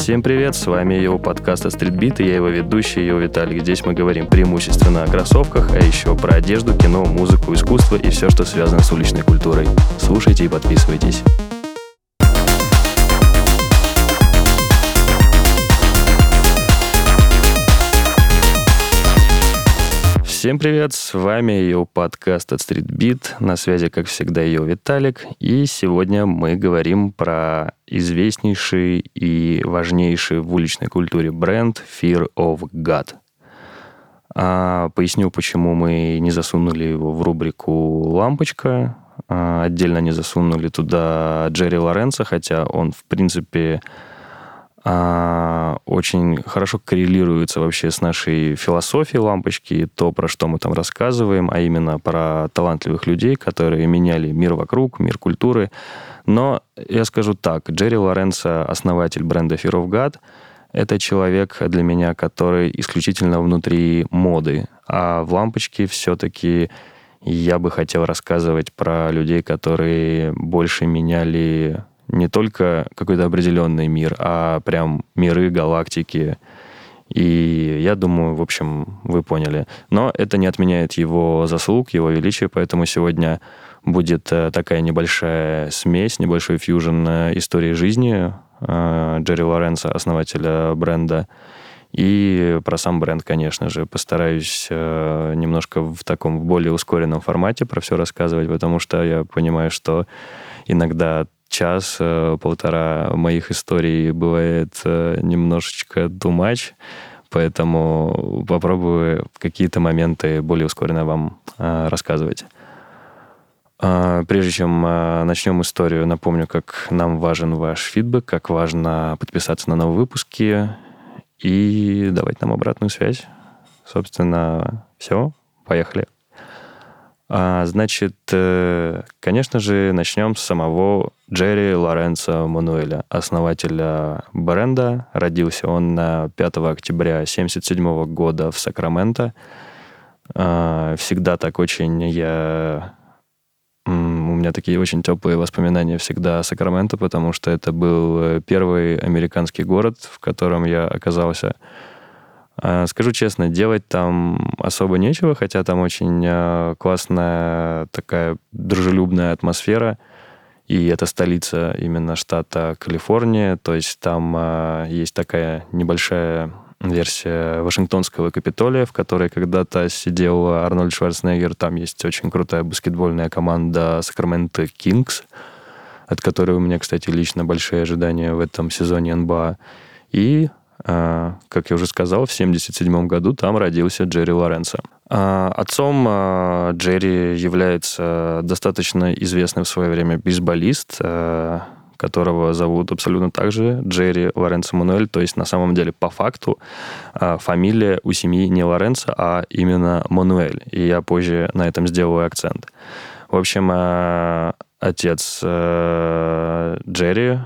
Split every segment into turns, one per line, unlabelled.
Всем привет, с вами его подкаст Streetbeat, и я его ведущий, его Виталик. Здесь мы говорим преимущественно о кроссовках, а еще про одежду, кино, музыку, искусство и все, что связано с уличной культурой. Слушайте и подписывайтесь. Всем привет, с вами ее подкаст от Street Beat. На связи, как всегда, ее Виталик. И сегодня мы говорим про известнейший и важнейший в уличной культуре бренд Fear of God. А, поясню, почему мы не засунули его в рубрику «Лампочка», а, отдельно не засунули туда Джерри Лоренца, хотя он, в принципе, очень хорошо коррелируется вообще с нашей философией лампочки, то, про что мы там рассказываем, а именно про талантливых людей, которые меняли мир вокруг, мир культуры. Но я скажу так, Джерри Лоренцо, основатель бренда Fear of God, это человек для меня, который исключительно внутри моды. А в лампочке все-таки я бы хотел рассказывать про людей, которые больше меняли не только какой-то определенный мир, а прям миры, галактики. И я думаю, в общем, вы поняли. Но это не отменяет его заслуг, его величия, поэтому сегодня будет э, такая небольшая смесь, небольшой фьюжн э, истории жизни э, Джерри Лоренса, основателя бренда, и про сам бренд, конечно же. Постараюсь немножко в таком более ускоренном формате про все рассказывать, потому что я понимаю, что иногда час-полтора э, моих историй бывает э, немножечко too much, поэтому попробую какие-то моменты более ускоренно вам э, рассказывать. А, прежде чем начнем историю, напомню, как нам важен ваш фидбэк, как важно подписаться на новые выпуски и давать нам обратную связь. Собственно, все, поехали. А, значит, э, конечно же, начнем с самого Джерри Лоренцо Мануэля, основателя бренда. Родился он на 5 октября 1977 года в Сакраменто. А, всегда так очень я... У меня такие очень теплые воспоминания всегда о Сакраменто, потому что это был первый американский город, в котором я оказался. А, скажу честно, делать там особо нечего, хотя там очень а, классная такая дружелюбная атмосфера. И это столица именно штата Калифорния. То есть там а, есть такая небольшая версия Вашингтонского Капитолия, в которой когда-то сидел Арнольд Шварценеггер. Там есть очень крутая баскетбольная команда Сакраменто Кингс, от которой у меня, кстати, лично большие ожидания в этом сезоне НБА. И как я уже сказал, в 1977 году там родился Джерри Лоренцо. А, отцом а, Джерри является достаточно известный в свое время бейсболист, которого зовут абсолютно так же Джерри Лоренцо Мануэль. То есть, на самом деле, по факту, фамилия у семьи не Лоренцо, а именно Мануэль. И я позже на этом сделаю акцент. В общем, отец Джерри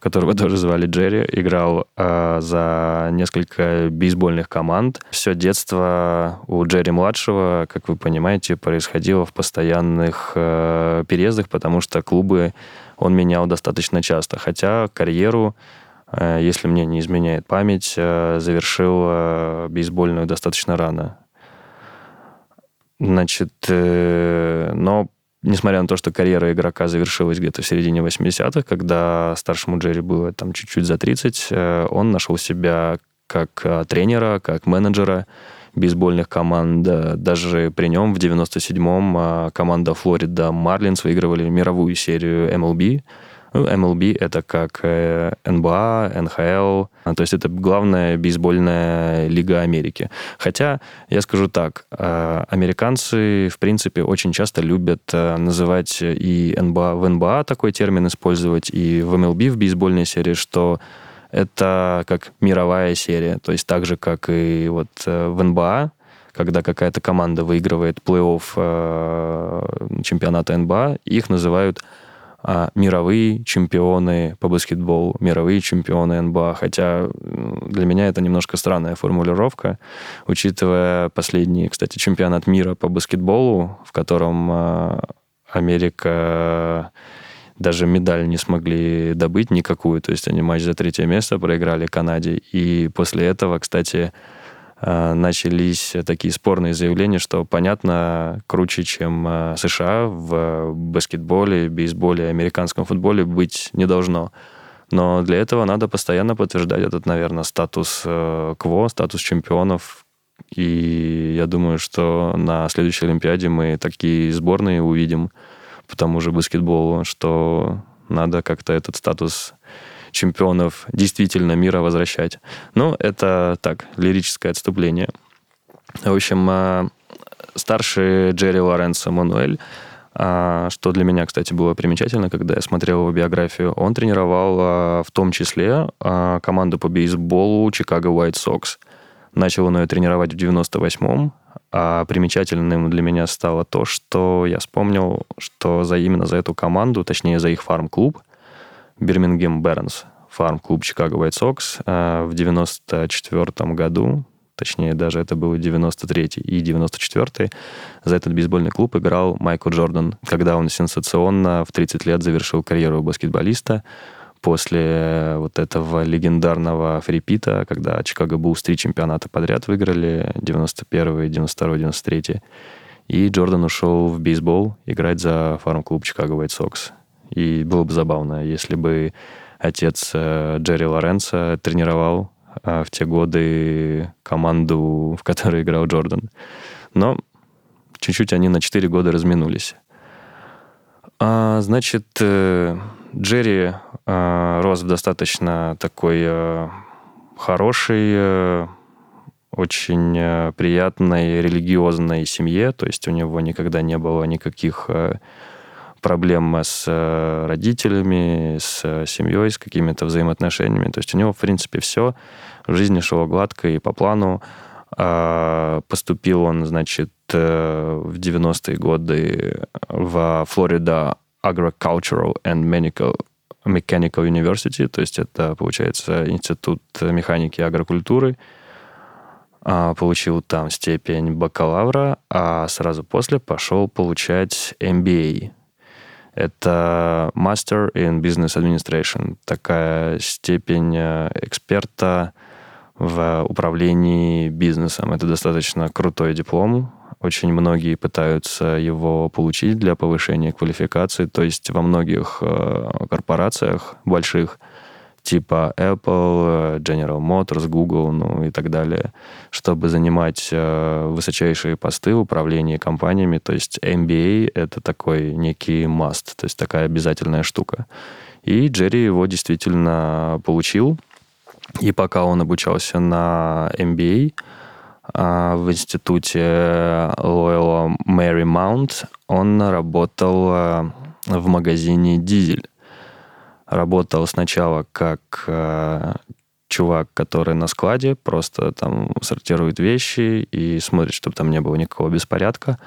которого тоже звали Джерри, играл э, за несколько бейсбольных команд. Все детство у Джерри-младшего, как вы понимаете, происходило в постоянных э, переездах, потому что клубы он менял достаточно часто. Хотя карьеру, если мне не изменяет память, завершил бейсбольную достаточно рано. Значит, но несмотря на то, что карьера игрока завершилась где-то в середине 80-х, когда старшему Джерри было там чуть-чуть за 30, э, он нашел себя как э, тренера, как менеджера бейсбольных команд. Даже при нем в 97-м команда Флорида Марлинс выигрывали мировую серию MLB – MLB — это как э, НБА, НХЛ, то есть это главная бейсбольная лига Америки. Хотя, я скажу так, э, американцы, в принципе, очень часто любят э, называть и НБА, в НБА такой термин использовать, и в MLB, в бейсбольной серии, что это как мировая серия, то есть так же, как и вот в НБА, когда какая-то команда выигрывает плей-офф чемпионата НБА, их называют а, мировые чемпионы по баскетболу, мировые чемпионы НБА. Хотя для меня это немножко странная формулировка, учитывая последний, кстати, чемпионат мира по баскетболу, в котором а, Америка даже медаль не смогли добыть никакую. То есть они матч за третье место проиграли Канаде. И после этого, кстати, начались такие спорные заявления, что, понятно, круче, чем э, США в баскетболе, бейсболе, американском футболе быть не должно. Но для этого надо постоянно подтверждать этот, наверное, статус э, КВО, статус чемпионов. И я думаю, что на следующей Олимпиаде мы такие сборные увидим, по тому же баскетболу, что надо как-то этот статус чемпионов действительно мира возвращать. Ну, это так, лирическое отступление. В общем, а, старший Джерри Лоренцо Мануэль, а, что для меня, кстати, было примечательно, когда я смотрел его биографию, он тренировал а, в том числе команду по бейсболу Чикаго White Sox. Начал он ее тренировать в 98-м, а примечательным для меня стало то, что я вспомнил, что за именно за эту команду, точнее за их фарм-клуб, Бирмингем Бернс, фарм-клуб Чикаго White Sox, э, в 94 году, точнее даже это был 93 и 94 за этот бейсбольный клуб играл Майкл Джордан, когда он сенсационно в 30 лет завершил карьеру баскетболиста после вот этого легендарного фрипита, когда Чикаго Буллс три чемпионата подряд выиграли, 91 92 93 и Джордан ушел в бейсбол играть за фарм-клуб Чикаго White Sox. И было бы забавно, если бы отец э, Джерри Лоренса тренировал э, в те годы команду, в которой играл Джордан. Но чуть-чуть они на 4 года разминулись. А, значит, э, Джерри рос в достаточно такой хорошей, очень приятной религиозной семье, то есть у него никогда не было никаких проблем с э, родителями, с э, семьей, с какими-то взаимоотношениями. То есть у него, в принципе, все в жизни шло гладко и по плану. А, поступил он, значит, э, в 90-е годы в Флорида Agricultural and Mechanical, Mechanical University, то есть это, получается, институт механики и агрокультуры. А, получил там степень бакалавра, а сразу после пошел получать MBA. Это Master in Business Administration, такая степень э, эксперта в управлении бизнесом. Это достаточно крутой диплом, очень многие пытаются его получить для повышения квалификации. То есть во многих э, корпорациях больших, типа Apple, General Motors, Google, ну и так далее, чтобы занимать э, высочайшие посты в управлении компаниями. То есть MBA — это такой некий must, то есть такая обязательная штука. И Джерри его действительно получил. И пока он обучался на MBA, а, в институте Loyola Marymount он работал а, в магазине «Дизель». Работал сначала как а, чувак, который на складе просто там сортирует вещи и смотрит, чтобы там не было никакого беспорядка.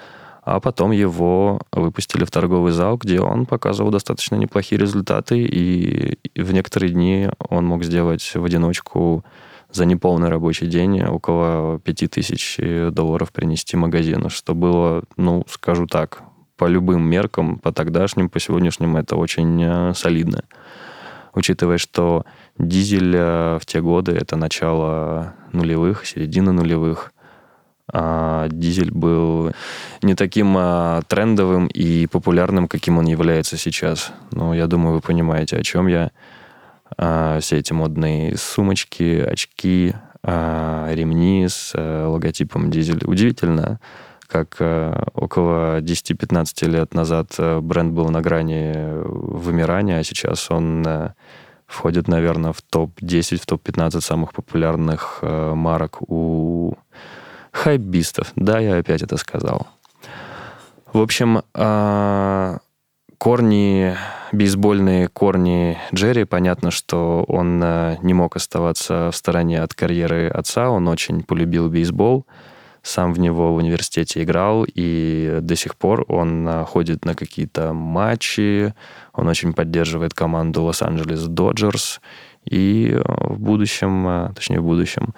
А потом его выпустили в торговый зал, где он показывал достаточно неплохие результаты, и в некоторые дни он мог сделать в одиночку за неполный рабочий день около 5000 долларов принести магазину, что было, ну, скажу так, по любым меркам, по тогдашним, по сегодняшним, это очень э, солидно. Учитывая, что дизель э, в те годы это начало нулевых, середина нулевых, а дизель был не таким а, трендовым и популярным, каким он является сейчас. Но я думаю, вы понимаете, о чем я. А, все эти модные сумочки, очки, а, ремни с а, логотипом дизель. Удивительно, как а, около 10-15 лет назад а, бренд был на грани вымирания, а сейчас он входит, наверное, в топ-10, в топ-15 самых популярных марок у хайбистов. Да, я опять это сказал. В общем, а, корни, бейсбольные корни Джерри, понятно, что он э, не мог оставаться в стороне от карьеры отца, он очень полюбил бейсбол, сам в него в университете играл, и до сих пор он э, ходит на какие-то матчи, он очень поддерживает команду Лос-Анджелес Доджерс, и э, в будущем, точнее в будущем,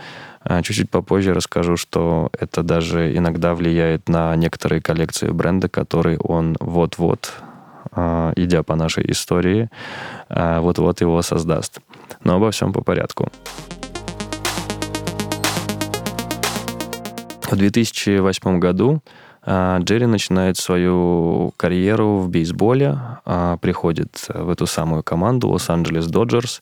чуть-чуть попозже расскажу, что это даже иногда влияет на некоторые коллекции бренда, которые он вот-вот а, идя по нашей истории, а, вот-вот его создаст. Но обо всем по порядку. В 2008 году а, Джерри начинает свою карьеру в бейсболе, приходит в эту самую команду Лос-Анджелес Доджерс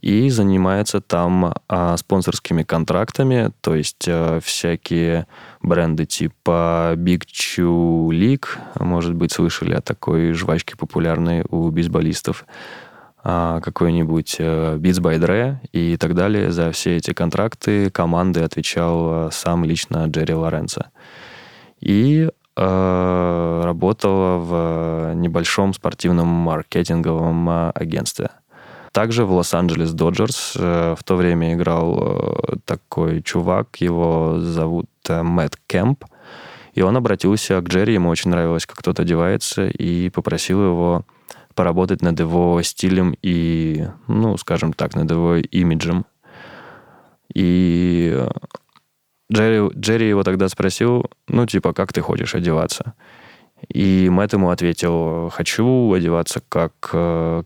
и занимается там а, спонсорскими контрактами, то есть а, всякие бренды типа Big Chew League, может быть, слышали о такой жвачке популярной у бейсболистов, а, какой-нибудь а, Beats by Dre и так далее. За все эти контракты команды отвечал а, сам лично Джерри Лоренцо. И а, работала в небольшом спортивном маркетинговом агентстве. Также в Лос-Анджелес Доджерс э, в то время играл э, такой чувак, его зовут э, Мэтт Кэмп. И он обратился к Джерри, ему очень нравилось, как тот одевается, и попросил его поработать над его стилем и, ну, скажем так, над его имиджем. И Джерри, Джерри его тогда спросил, ну, типа, как ты хочешь одеваться? И Мэтт ему ответил, хочу одеваться как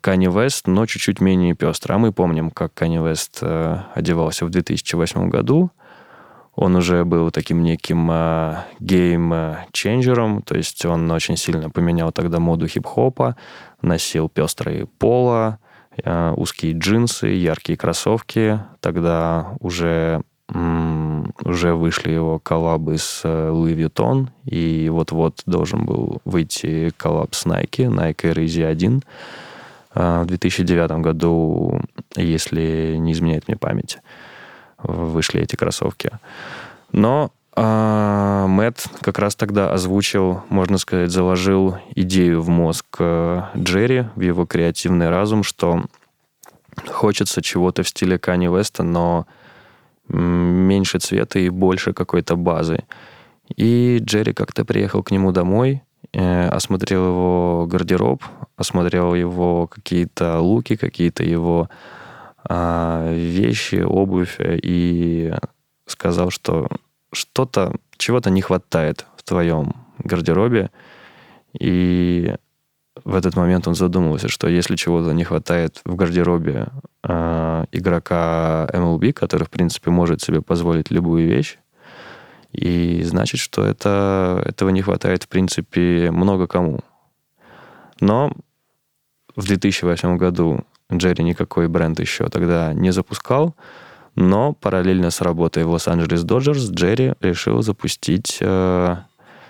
Канни Вест, но чуть-чуть менее пестро. А мы помним, как Канни Вест э, одевался в 2008 году. Он уже был таким неким game changer ом, то есть он очень сильно поменял тогда моду хип-хопа, носил пестрые поло, э, узкие джинсы, яркие кроссовки. Тогда уже уже вышли его коллабы с э, Louis Vuitton, и вот-вот должен был выйти коллаб с Nike, Nike Air Yeezy 1 а, в 2009 году, если не изменяет мне память, вышли эти кроссовки. Но а, Мэтт как раз тогда озвучил, можно сказать, заложил идею в мозг э, Джерри, в его креативный разум, что хочется чего-то в стиле Кани Веста, но меньше цвета и больше какой-то базы. И Джерри как-то приехал к нему домой, э, осмотрел его гардероб, осмотрел его какие-то луки, какие-то его вещи, обувь, и сказал, что что-то, чего-то не хватает в твоем гардеробе. И в этот момент он задумался, что если чего-то не хватает в гардеробе э, игрока MLB, который, в принципе, может себе позволить любую вещь, и значит, что это, этого не хватает, в принципе, много кому. Но в 2008 году Джерри никакой бренд еще тогда не запускал, но параллельно с работой в Лос-Анджелес Доджерс Джерри решил запустить э,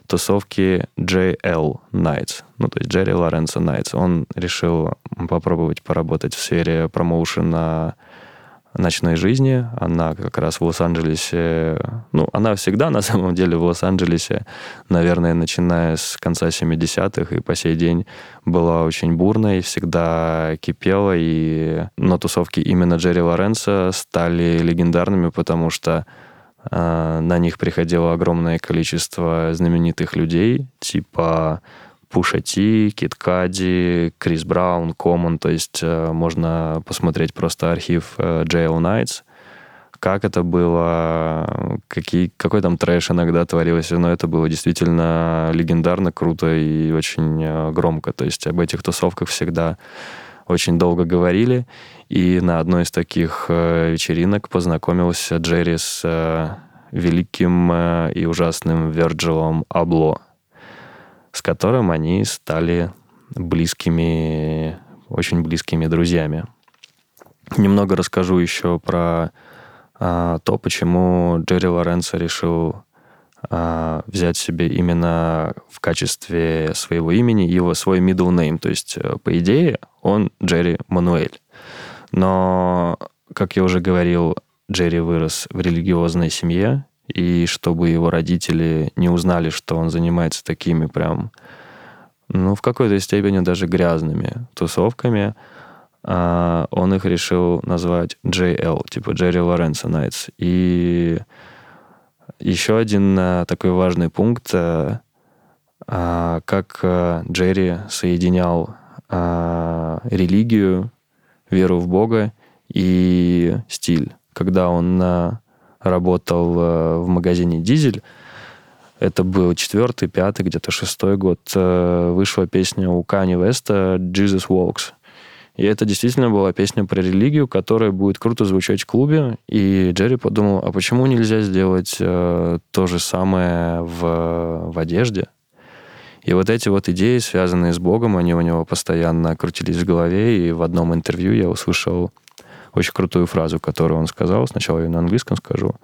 тусовки JL Nights, ну, то есть Джерри Лоренцо Найтс. Он решил попробовать поработать в сфере промоушена ночной жизни. Она как раз в Лос-Анджелесе, ну, она всегда на самом деле в Лос-Анджелесе, наверное, начиная с конца 70-х и по сей день была очень бурной, всегда кипела, и на тусовки именно Джерри Лоренцо стали легендарными, потому что а, на них приходило огромное количество знаменитых людей, типа Пуша Ти, Кит Кади, Крис Браун, Коммон. То есть э, можно посмотреть просто архив JL э, Nights, как это было, какие, какой там трэш иногда творился, но это было действительно легендарно, круто и очень э, громко. То есть об этих тусовках всегда очень долго говорили. И на одной из таких вечеринок познакомился Джерри с великим и ужасным Вирджилом Абло, с которым они стали близкими, очень близкими друзьями. Немного расскажу еще про а, то, почему Джерри Лоренцо решил а, взять себе именно в качестве своего имени его свой middle name. То есть, по идее, он Джерри Мануэль. Но, как я уже говорил, Джерри вырос в религиозной семье, и чтобы его родители не узнали, что он занимается такими прям, ну, в какой-то степени даже грязными тусовками, а, он их решил назвать JL, типа Джерри Лоренцо Найтс. И еще один а, такой важный пункт, а, как Джерри соединял религию веру в Бога и стиль. Когда он работал э, в магазине «Дизель», это был четвертый, пятый, где-то шестой год, э, вышла песня у Кани Веста «Jesus Walks». И это действительно была песня про религию, которая будет круто звучать в клубе. И Джерри подумал, а почему нельзя сделать э, то же самое в, в одежде? И вот эти вот идеи, связанные с Богом, они у него постоянно крутились в голове. И в одном интервью я услышал очень крутую фразу, которую он сказал. Сначала я на английском скажу.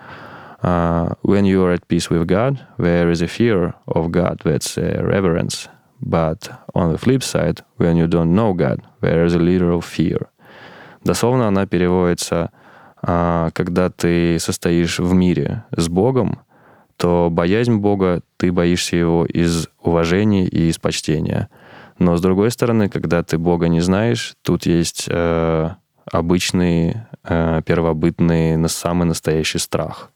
Uh, when you are at peace with God, there is a fear of God that's a reverence. But on the flip side, when you don't know God, there is a little fear. Дословно она переводится, uh, когда ты состоишь в мире с Богом, то боязнь Бога, ты боишься его из уважения и из почтения. Но с другой стороны, когда ты Бога не знаешь, тут есть э, обычный, э, первобытный, самый настоящий страх.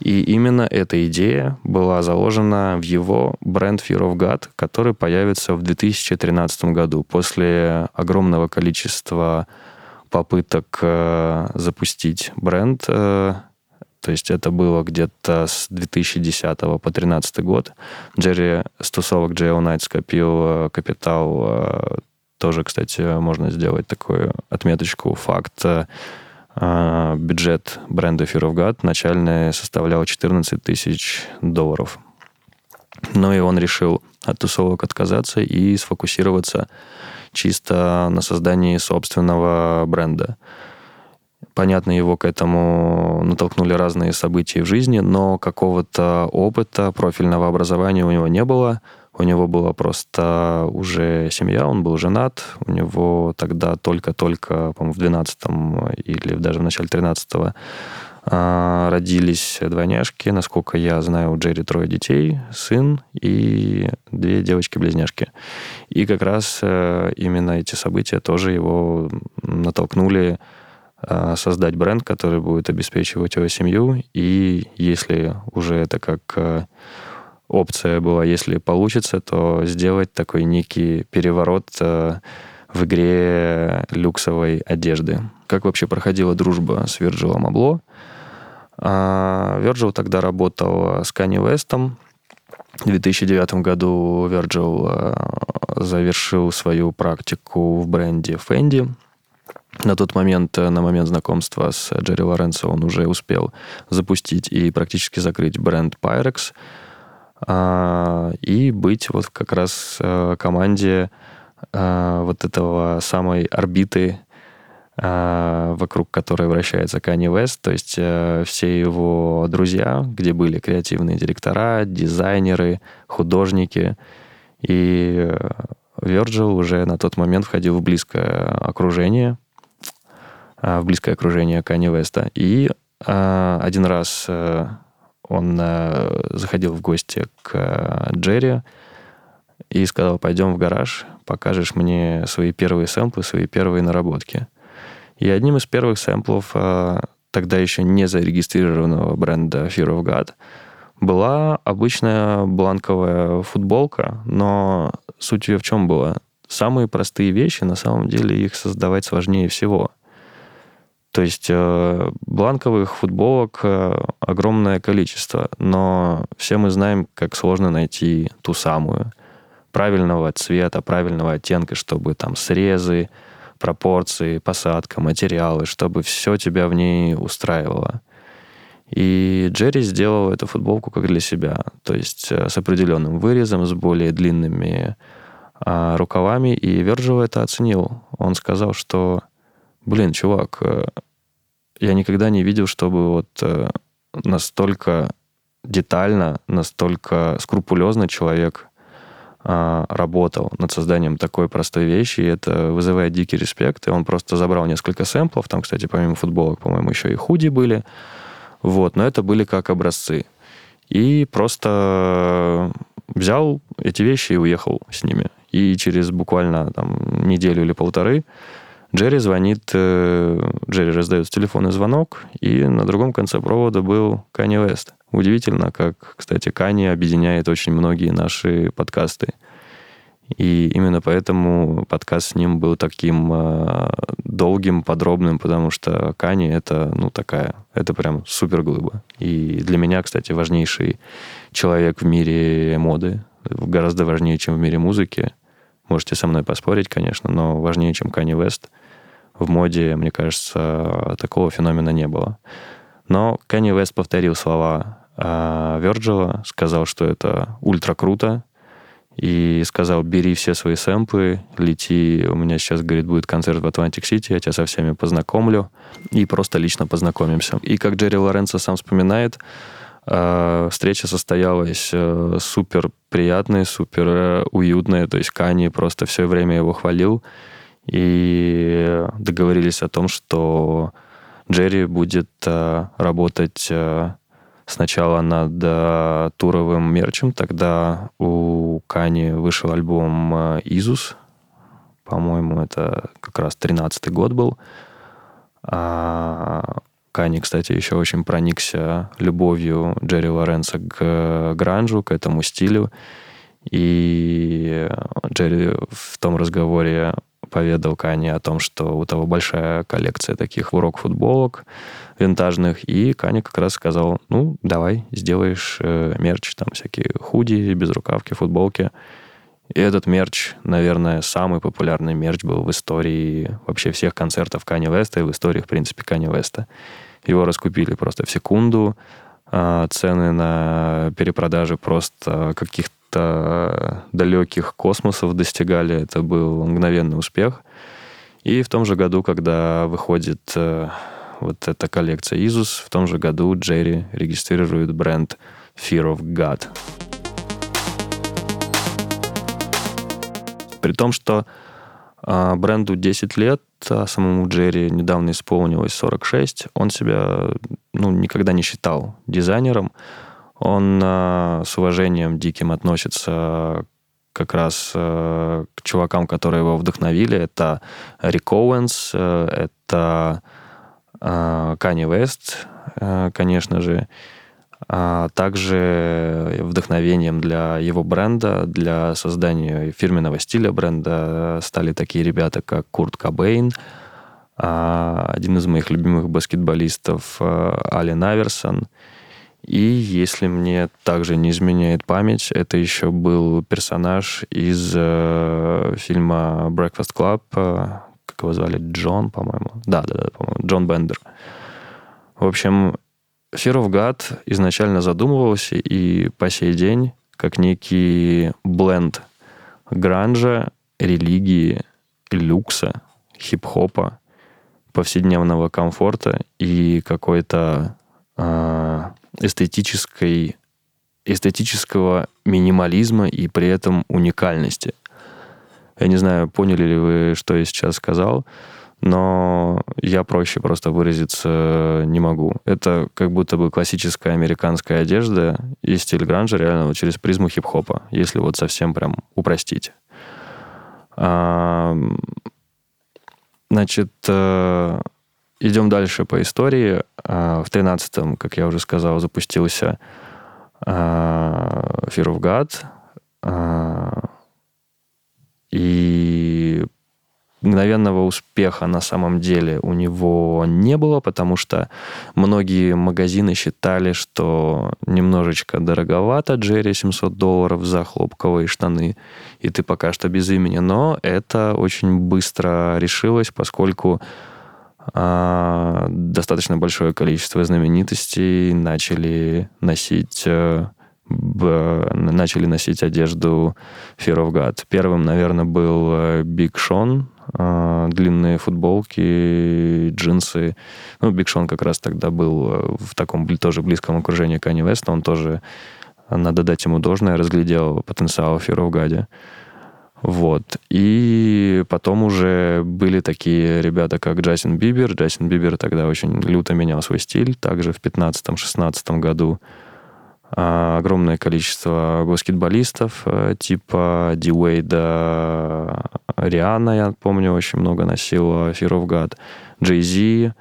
И именно эта идея была заложена в его бренд Fear of God, который появится в 2013 году после огромного количества попыток э, запустить бренд. Э, то есть это было где-то с 2010 по 2013 год. Джерри с тусовок Найт скопил капитал. Тоже, кстати, можно сделать такую отметочку. Факт э, бюджет бренда Fear of God начальный составлял 14 тысяч долларов. Но и он решил от тусовок отказаться и сфокусироваться чисто на создании собственного бренда. Понятно, его к этому натолкнули разные события в жизни, но какого-то опыта, профильного образования у него не было – у него была просто уже семья, он был женат. У него тогда только-только, по-моему, в 12-м или даже в начале 13-го а, родились двойняшки. Насколько я знаю, у Джерри трое детей, сын и две девочки-близняшки. И как раз э, именно эти события тоже его натолкнули а, создать бренд, который будет обеспечивать его семью. И если уже это как э, опция была, если получится, то сделать такой некий переворот э, в игре люксовой одежды. Как вообще проходила дружба с Вирджилом Абло? Вирджил тогда работал с Канни Вестом. В 2009 году Virgil э, завершил свою практику в бренде Fendi. На тот момент, э, на момент знакомства с Джерри Лоренцо, он уже успел запустить и практически закрыть бренд Pyrex – а, и быть вот как раз э, команде э, вот этого самой орбиты, э, вокруг которой вращается Kanye West, то есть все его друзья, где были креативные директора, дизайнеры, художники. И Virgil уже на тот момент входил в близкое окружение, в близкое окружение Kanye West. И один раз он э, заходил в гости к э, Джерри и сказал, пойдем в гараж, покажешь мне свои первые сэмплы, свои первые наработки. И одним из первых сэмплов э, тогда еще не зарегистрированного бренда Fear of God была обычная бланковая футболка, но суть ее в чем была? Самые простые вещи, на самом деле, их создавать сложнее всего – то есть э, бланковых футболок э, огромное количество, но все мы знаем, как сложно найти ту самую правильного цвета, правильного оттенка, чтобы там срезы, пропорции, посадка, материалы, чтобы все тебя в ней устраивало. И Джерри сделал эту футболку как для себя, то есть э, с определенным вырезом, с более длинными а, рукавами, и Верджил это оценил. Он сказал, что блин, чувак, э, я никогда не видел, чтобы вот э, настолько детально, настолько скрупулезно человек а, работал над созданием такой простой вещи, и это вызывает дикий респект. И он просто забрал несколько сэмплов, там, кстати, помимо футболок, по-моему, еще и худи были, вот, но это были как образцы. И просто взял эти вещи и уехал с ними. И через буквально там неделю или полторы Джерри звонит, э, Джерри раздает телефонный звонок, и на другом конце провода был Канни Вест. Удивительно, как, кстати, Канни объединяет очень многие наши подкасты. И именно поэтому подкаст с ним был таким э, долгим, подробным, потому что Кани это, ну, такая, это прям супер глыба. И для меня, кстати, важнейший человек в мире моды, гораздо важнее, чем в мире музыки. Можете со мной поспорить, конечно, но важнее, чем Кани Вест. В моде, мне кажется, такого феномена не было. Но Кани Вест повторил слова э, Верджила, сказал, что это ультра круто, и сказал, бери все свои сэмплы, лети, у меня сейчас, говорит, будет концерт в Атлантик-Сити, я тебя со всеми познакомлю, и просто лично познакомимся. И как Джерри Лоренцо сам вспоминает, э, встреча состоялась э, супер приятная, супер э, уютная, то есть Кани просто все время его хвалил, и договорились о том, что Джерри будет работать сначала над э, туровым мерчем. Тогда у Кани вышел альбом э, «Изус». По-моему, это как раз 13-й год был. А Кани, кстати, еще очень проникся любовью Джерри Лоренса к гранжу, к этому стилю. И Джерри в том разговоре поведал Кани о том, что у того большая коллекция таких урок-футболок винтажных, и Кани как раз сказал, ну, давай, сделаешь э, мерч, там всякие худи, безрукавки, футболки. И этот мерч, наверное, самый популярный мерч был в истории вообще всех концертов Кани Веста и в истории, в принципе, Кани Веста. Его раскупили просто в секунду. А, цены на перепродажи просто каких-то каких-то далеких космосов достигали. Это был мгновенный успех. И в том же году, когда выходит э, вот эта коллекция Isus, в том же году Джерри регистрирует бренд Fear of God. При том, что э, бренду 10 лет, а самому Джерри недавно исполнилось 46, он себя ну, никогда не считал дизайнером. Он э, с уважением диким относится как раз э, к чувакам, которые его вдохновили. Это Рик Оуэнс, э, это Канни Вест, конечно же. А также вдохновением для его бренда, для создания фирменного стиля бренда стали такие ребята, как Курт Кобейн, один из моих любимых баскетболистов э, Ален Аверсон – и если мне также не изменяет память, это еще был персонаж из э, фильма Breakfast Club, э, как его звали, Джон, по-моему. Да, да, да, по-моему, Джон Бендер. В общем, Fear of God изначально задумывался и по сей день как некий бленд гранжа, религии, люкса, хип-хопа, повседневного комфорта и какой-то э, эстетической, эстетического минимализма и при этом уникальности. Я не знаю, поняли ли вы, что я сейчас сказал, но я проще просто выразиться не могу. Это как будто бы классическая американская одежда и стиль гранжа реально вот через призму хип-хопа, если вот совсем прям упростить. Значит, э, Идем дальше по истории. А, в 13-м, как я уже сказал, запустился а, Fear of God. А, и мгновенного успеха на самом деле у него не было, потому что многие магазины считали, что немножечко дороговато Джерри 700 долларов за хлопковые штаны, и ты пока что без имени. Но это очень быстро решилось, поскольку достаточно большое количество знаменитостей начали носить э, начали носить одежду Fear of God. Первым, наверное, был Биг э, Шон, э, длинные футболки, джинсы. Ну, Биг Шон как раз тогда был в таком тоже близком окружении Кани Веста. Он тоже, надо дать ему должное, разглядел потенциал Fear of God. Вот. И потом уже были такие ребята, как Джастин Бибер. Джастин Бибер тогда очень люто менял свой стиль. Также в 15-16 году а, огромное количество баскетболистов э, типа Ди Уэйда, Риана, я помню, очень много носил, Fear of God, Джей Зи,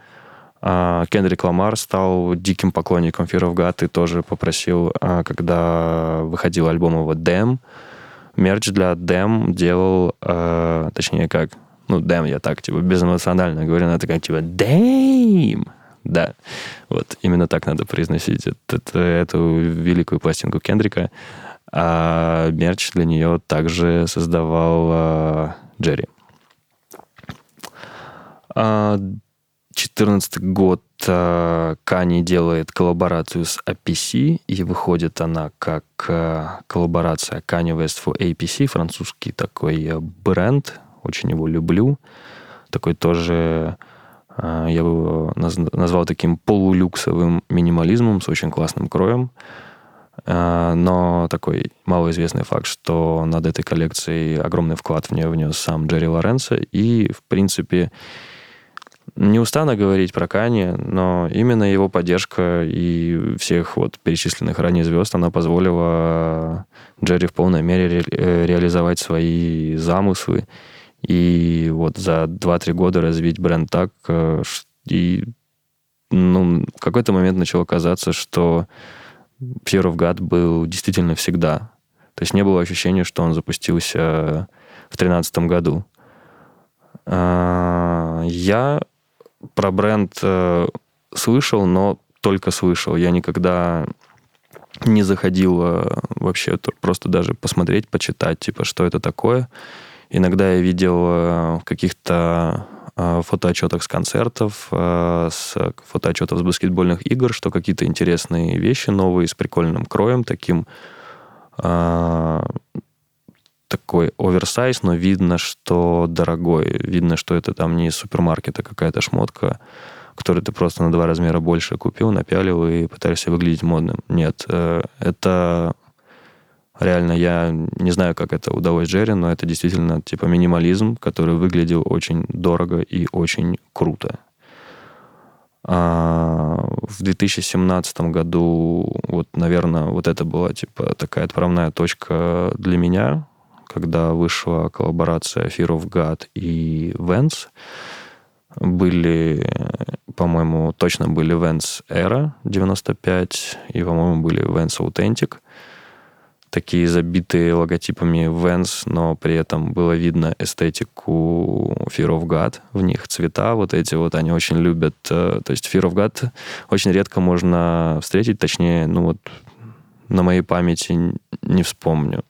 а, Кендрик Ламар стал диким поклонником Fear of God и тоже попросил, а, когда выходил альбом его Damn, мерч для Дэм делал, э, точнее как, ну, Дэм я так, типа, безэмоционально говорю, это как, типа, Дэм! Да, вот именно так надо произносить эту, эту великую пластинку Кендрика. А мерч для нее также создавал э, Джерри. 2014 а, год Кани делает коллаборацию с APC, и выходит она как э, коллаборация Kanye West for APC, французский такой бренд, очень его люблю. Такой тоже а, я бы его назвал таким полулюксовым минимализмом с очень классным кроем. А, но такой малоизвестный факт, что над этой коллекцией огромный вклад в нее внес сам Джерри Лоренцо. И, в принципе, не устану говорить про Кани, но именно его поддержка и всех вот перечисленных ранее звезд, она позволила Джерри в полной мере ре- э, реализовать свои замыслы и вот за 2-3 года развить бренд так, э, и ну, в какой-то момент начало казаться, что Fear of God был действительно всегда. То есть не было ощущения, что он запустился в 2013 году. А, я про бренд э, слышал, но только слышал. Я никогда не заходил э, вообще просто даже посмотреть, почитать, типа, что это такое. Иногда я видел э, каких-то э, фотоотчетах с концертов, э, с фотоотчетов с баскетбольных игр, что какие-то интересные вещи новые с прикольным кроем, таким такой оверсайз, но видно, что дорогой. Видно, что это там не из супермаркета какая-то шмотка, которую ты просто на два размера больше купил, напялил и пытаешься выглядеть модным. Нет, это Реально, я не знаю, как это удалось Джерри, но это действительно типа минимализм, который выглядел очень дорого и очень круто. А в 2017 году, вот, наверное, вот это была типа такая отправная точка для меня, когда вышла коллаборация Fear of God и Vans. Были, по-моему, точно были Vans Era 95 и, по-моему, были Vans Authentic – такие забитые логотипами Vans, но при этом было видно эстетику Fear of God в них, цвета вот эти вот, они очень любят. Э, то есть Fear of God очень редко можно встретить, точнее, ну вот на моей памяти не вспомню.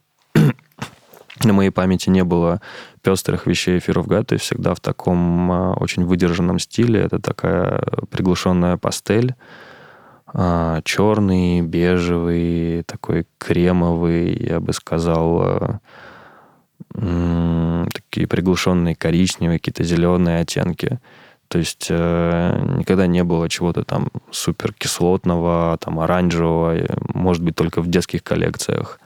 На моей памяти не было пестрых вещей то есть всегда в таком э, очень выдержанном стиле. Это такая приглушенная пастель, а, черный, бежевый, такой кремовый, я бы сказал, э, такие приглушенные коричневые, какие-то зеленые оттенки. То есть э, никогда не было чего-то там супер кислотного, там оранжевого, может быть, только в детских коллекциях,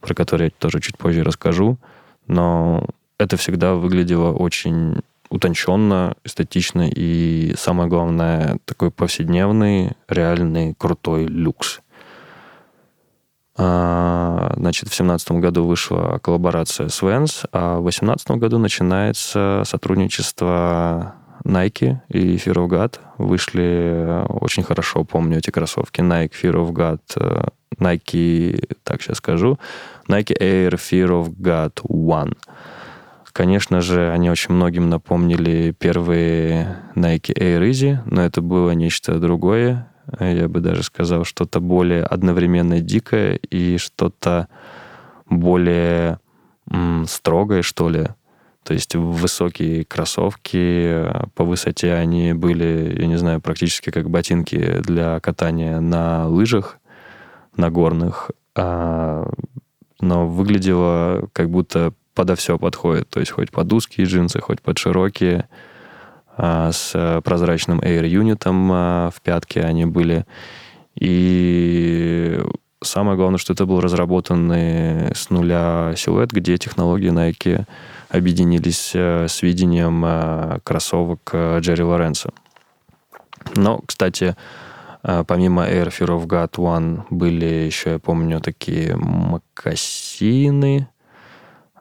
про которые я тоже чуть позже расскажу. Но это всегда выглядело очень утонченно, эстетично и, самое главное, такой повседневный, реальный, крутой люкс. А, значит, в семнадцатом году вышла коллаборация с Vans, а в восемнадцатом году начинается сотрудничество Nike и Fear of God. Вышли очень хорошо, помню эти кроссовки. Nike Fear of God, э, Nike, так сейчас скажу, Nike Air Fear of God One – Конечно же, они очень многим напомнили первые Nike Air Easy, но это было нечто другое. Я бы даже сказал, что-то более одновременно дикое и что-то более м, строгое, что ли. То есть высокие кроссовки, по высоте они были, я не знаю, практически как ботинки для катания на лыжах, на горных. А, но выглядело как будто подо все подходит. То есть хоть под узкие джинсы, хоть под широкие. А, с э, прозрачным Air юнитом а, в пятке они были. И самое главное, что это был разработанный с нуля силуэт, где технологии Nike объединились э, с видением э, кроссовок Джерри Лоренцо. Но, кстати, помимо Air Fear of God One были еще, я помню, такие макасины,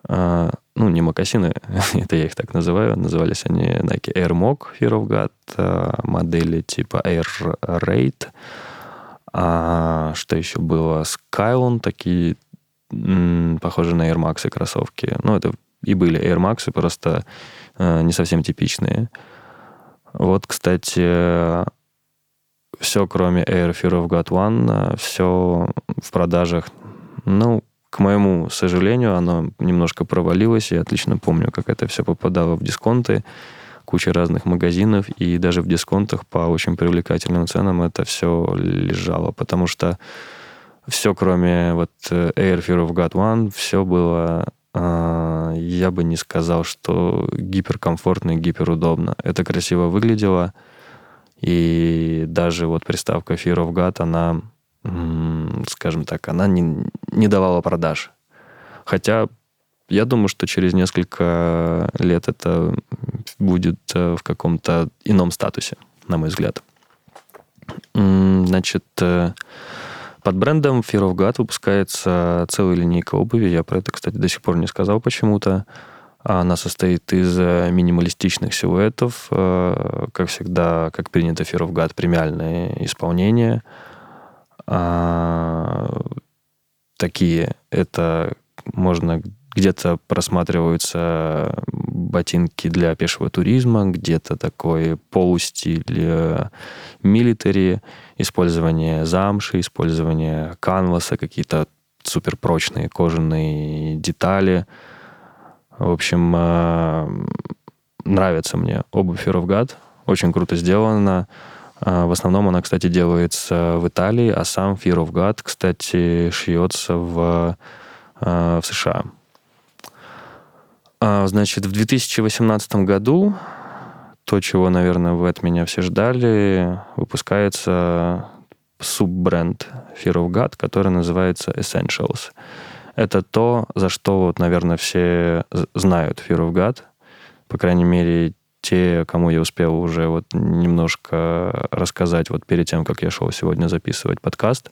а, ну, не мокасины, это я их так называю, назывались они Nike Air Mock Fear of God, а, модели типа Air Raid, а, что еще было? Skylon, такие похожи на Air Max кроссовки. Ну, это и были Air Max, просто не совсем типичные. Вот, кстати, все, кроме Air Fear of God One, все в продажах, ну, к моему сожалению, оно немножко провалилось. Я отлично помню, как это все попадало в дисконты, куча разных магазинов, и даже в дисконтах по очень привлекательным ценам это все лежало, потому что все, кроме вот э, Air Fear of God One, все было, э, я бы не сказал, что гиперкомфортно и гиперудобно. Это красиво выглядело, и даже вот приставка Fear of God, она скажем так, она не, не давала продаж. Хотя я думаю, что через несколько лет это будет э, в каком-то ином статусе, на мой взгляд. Значит, э, под брендом Fear of God выпускается целая линейка обуви. Я про это, кстати, до сих пор не сказал почему-то. Она состоит из э, минималистичных силуэтов. Как всегда, как принято, Fear of God премиальное исполнение – а, такие. Это можно где-то просматриваются ботинки для пешего туризма, где-то такой полустиль э, милитари, использование замши, использование канваса, какие-то суперпрочные кожаные детали. В общем, э, нравится мне обувь Fear Очень круто сделано. А, в основном она, кстати, делается в Италии, а сам Fear of God, кстати, шьется в, а, в США. А, значит, в 2018 году то, чего, наверное, вы от меня все ждали, выпускается суббренд Fear of God, который называется Essentials. Это то, за что, вот, наверное, все знают Fear of God. По крайней мере, те, кому я успел уже вот немножко рассказать вот перед тем, как я шел сегодня записывать подкаст,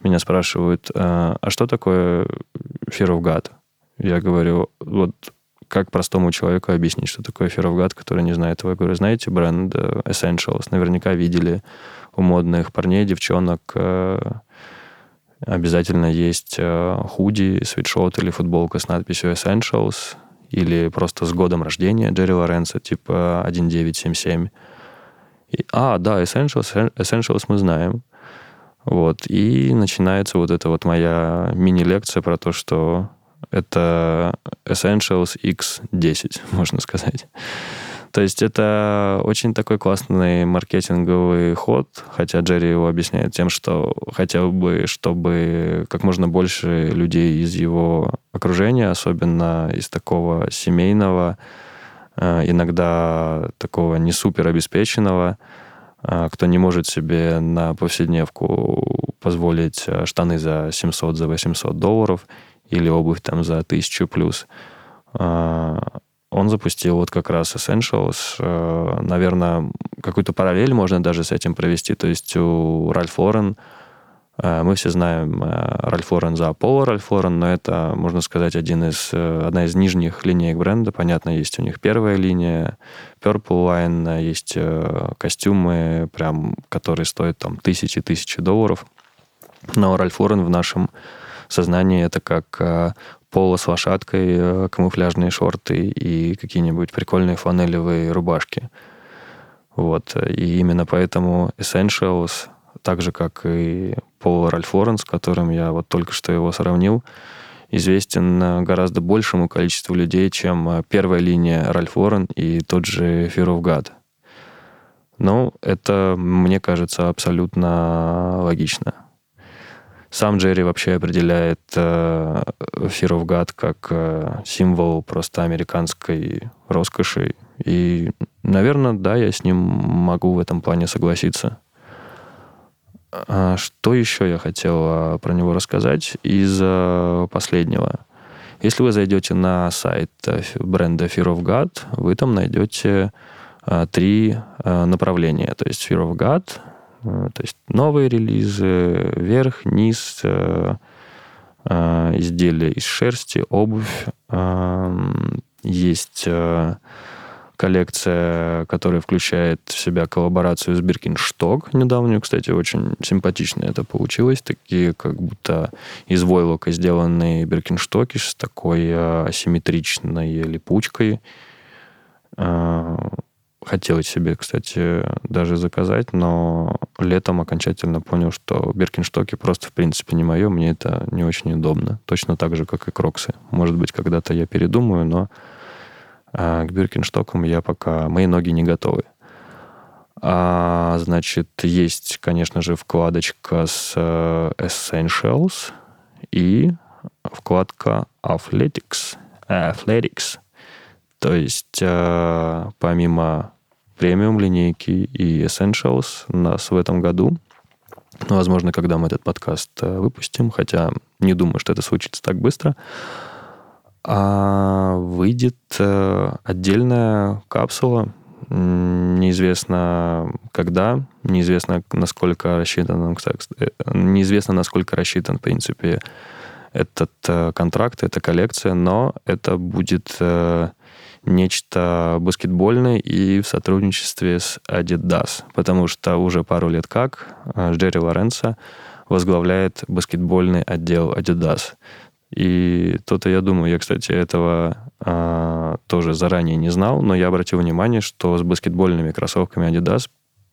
меня спрашивают, а, а что такое Fear of God? Я говорю, вот как простому человеку объяснить, что такое Fear of God, который не знает его? Я говорю, знаете бренд э, Essentials? Наверняка видели у модных парней, девчонок э, обязательно есть э, худи, свитшот или футболка с надписью Essentials – или просто с годом рождения Джерри Лоренцо, типа 1977. И, а, да, Essentials, Essentials мы знаем. Вот. И начинается вот эта вот моя мини-лекция про то, что это Essentials X10, можно сказать. То есть это очень такой классный маркетинговый ход, хотя Джерри его объясняет тем, что хотел бы, чтобы как можно больше людей из его окружения, особенно из такого семейного, э, иногда такого не супер обеспеченного, э, кто не может себе на повседневку позволить э, штаны за 700, за 800 долларов или обувь там за 1000 плюс, он запустил вот как раз Essentials. Э, наверное, какую-то параллель можно даже с этим провести. То есть у Ральф Лорен, э, мы все знаем э, Ральф Лорен за Apollo Ральф Лорен, но это, можно сказать, один из, одна из нижних линеек бренда. Понятно, есть у них первая линия, Purple Line, есть костюмы, прям, которые стоят там тысячи-тысячи долларов. Но Ральф Лорен в нашем сознании это как поло с лошадкой, э, камуфляжные шорты и какие-нибудь прикольные фланелевые рубашки. Вот. И именно поэтому Essentials, так же, как и Пол Ральф Лорен, с которым я вот только что его сравнил, известен гораздо большему количеству людей, чем э, первая линия Ральф Лорен и тот же Fear of God. Ну, это, мне кажется, абсолютно логично. Сам Джерри вообще определяет э, Fear of God как э, символ просто американской роскоши. И, наверное, да, я с ним могу в этом плане согласиться. А что еще я хотел а, про него рассказать из э, последнего? Если вы зайдете на сайт э, бренда Fear of God, вы там найдете э, три э, направления. То есть Fear of God, Э, то есть новые релизы, верх, низ, э, э, изделия из шерсти, обувь. Есть коллекция, которая включает в себя коллаборацию с Биркиншток недавнюю, кстати, очень симпатично это получилось. Такие как будто из войлока сделанные Биркинштоки с такой э, асимметричной липучкой. Э, хотелось себе, кстати, даже заказать, но летом окончательно понял, что Биркинштоки просто, в принципе, не мое, мне это не очень удобно. Точно так же, как и Кроксы. Может быть, когда-то я передумаю, но а к Биркинштокам я пока... Мои ноги не готовы. А, значит, есть, конечно же, вкладочка с uh, Essentials и вкладка Athletics. Athletics. То есть, uh, помимо премиум линейки и Essentials нас в этом году, ну, возможно, когда мы этот подкаст uh, выпустим, хотя не думаю, что это случится так быстро, а выйдет э, отдельная капсула, неизвестно когда, неизвестно насколько рассчитан, э, неизвестно насколько рассчитан, в принципе, этот э, контракт, эта коллекция, но это будет нечто баскетбольное и в сотрудничестве с Adidas, потому что уже пару лет как Джерри Лоренцо возглавляет баскетбольный отдел Adidas. И то-то я думаю, я, кстати, этого а, тоже заранее не знал, но я обратил внимание, что с баскетбольными кроссовками Adidas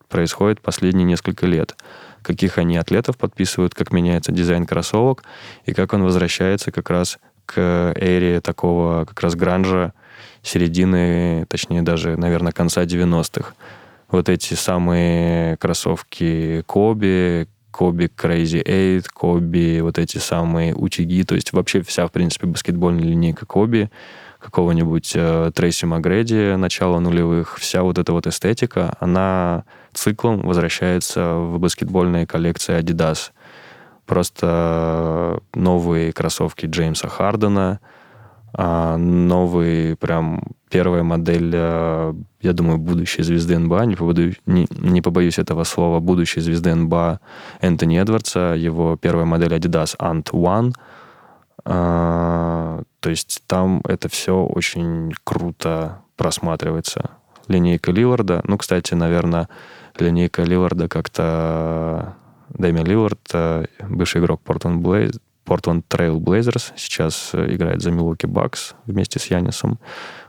происходит последние несколько лет. Каких они атлетов подписывают, как меняется дизайн кроссовок, и как он возвращается как раз к эре такого как раз гранжа середины, точнее даже, наверное, конца 90-х. Вот эти самые кроссовки Коби, Коби Crazy Eight, Коби, вот эти самые утюги, то есть вообще вся, в принципе, баскетбольная линейка Коби, какого-нибудь э, Трейси Магреди начала нулевых, вся вот эта вот эстетика, она циклом возвращается в баскетбольные коллекции Adidas. Просто новые кроссовки Джеймса Хардена — а, новый, прям первая модель, э, я думаю, будущей звезды НБА, не, пободу, не, не побоюсь этого слова, будущей звезды НБА Энтони Эдвардса, его первая модель Adidas Ant One. А, то есть там это все очень круто просматривается. Линейка Лиларда, ну, кстати, наверное, линейка Лиларда как-то Дэми Лилард, э, бывший игрок Портленд Блейз, Portland Trail Blazers, сейчас э, играет за Milwaukee Bucks вместе с Янисом.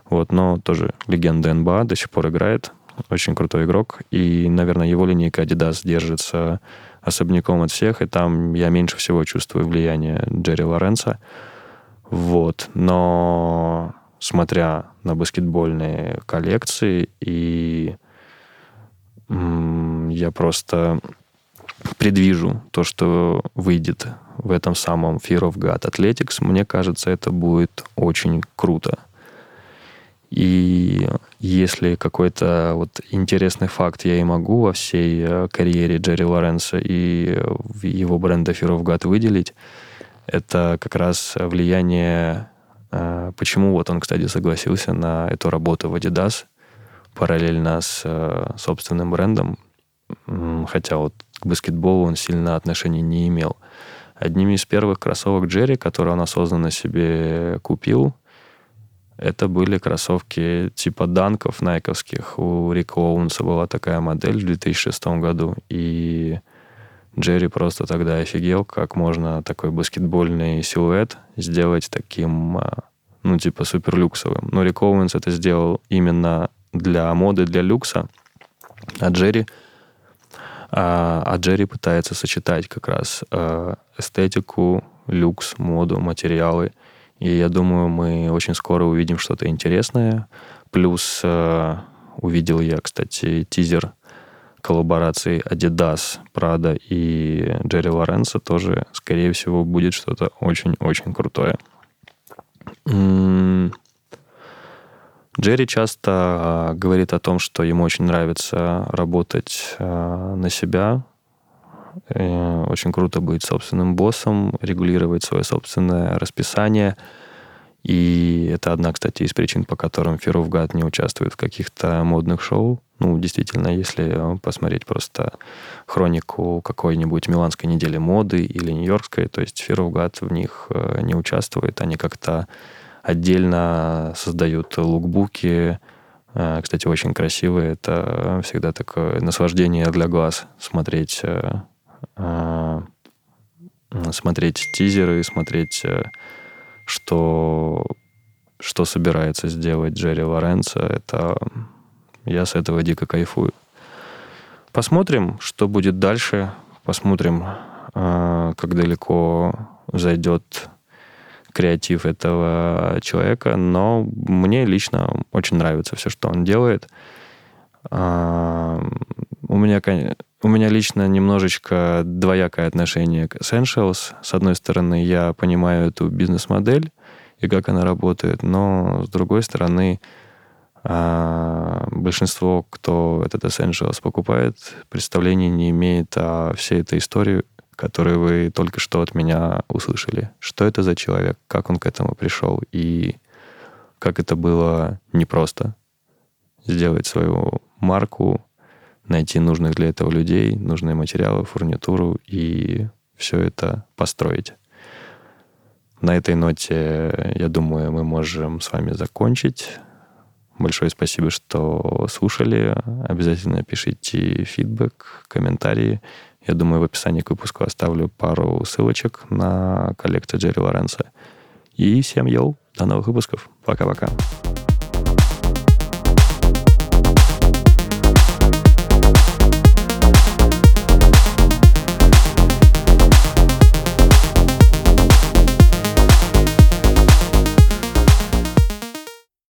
Вот, но тоже легенда НБА, до сих пор играет. Очень крутой игрок. И, наверное, его линейка Adidas держится особняком от всех, и там я меньше всего чувствую влияние Джерри Лоренца. Вот. Но смотря на баскетбольные коллекции, и я просто предвижу то, что выйдет в этом самом Fear of God Athletics, мне кажется, это будет очень круто. И если какой-то вот интересный факт я и могу во всей э, карьере Джерри Лоренса и его бренда Fear of God выделить, это как раз влияние, э, почему вот он, кстати, согласился на эту работу в Adidas параллельно с э, собственным брендом, хотя вот к баскетболу он сильно отношения не имел. Одними из первых кроссовок Джерри, которые он осознанно себе купил, это были кроссовки типа данков найковских. У Рика Оуэнса была такая модель в 2006 году. И Джерри просто тогда офигел, как можно такой баскетбольный силуэт сделать таким, а, ну, типа суперлюксовым. Но Рик Оуэнс это сделал именно для моды, для люкса. А Джерри а, а Джерри пытается сочетать как раз э, эстетику, люкс, моду, материалы. И я думаю, мы очень скоро увидим что-то интересное. Плюс э, увидел я, кстати, тизер коллаборации Adidas, Prada и Джерри Лоренцо тоже, скорее всего, будет что-то очень-очень крутое. Джерри часто а, говорит о том, что ему очень нравится работать а, на себя. Очень круто быть собственным боссом, регулировать свое собственное расписание. И это одна, кстати, из причин, по которым God не участвует в каких-то модных шоу. Ну, действительно, если посмотреть просто хронику какой-нибудь миланской недели моды или нью-йоркской, то есть God в них э, не участвует. Они как-то отдельно создают лукбуки, Э, кстати, очень красивые. Это всегда такое наслаждение для глаз смотреть, э, э, смотреть тизеры, смотреть, что, что собирается сделать Джерри Лоренцо. Это я с этого дико кайфую. Посмотрим, что будет дальше. Посмотрим, как далеко зайдет креатив этого человека, но мне лично очень нравится все, что он делает. А, у меня, у меня лично немножечко двоякое отношение к Essentials. С одной стороны, я понимаю эту бизнес-модель и как она работает, но с другой стороны, а, большинство, кто этот Essentials покупает, представления не имеет о всей этой истории, которые вы только что от меня услышали. Что это за человек, как он к этому пришел и как это было непросто сделать свою марку, найти нужных для этого людей, нужные материалы, фурнитуру и все это построить. На этой ноте, я думаю, мы можем с вами закончить. Большое спасибо, что слушали. Обязательно пишите фидбэк, комментарии. Я думаю, в описании к выпуску оставлю пару ссылочек на коллекцию Джерри Лоренса. И всем йоу, до новых выпусков. Пока-пока.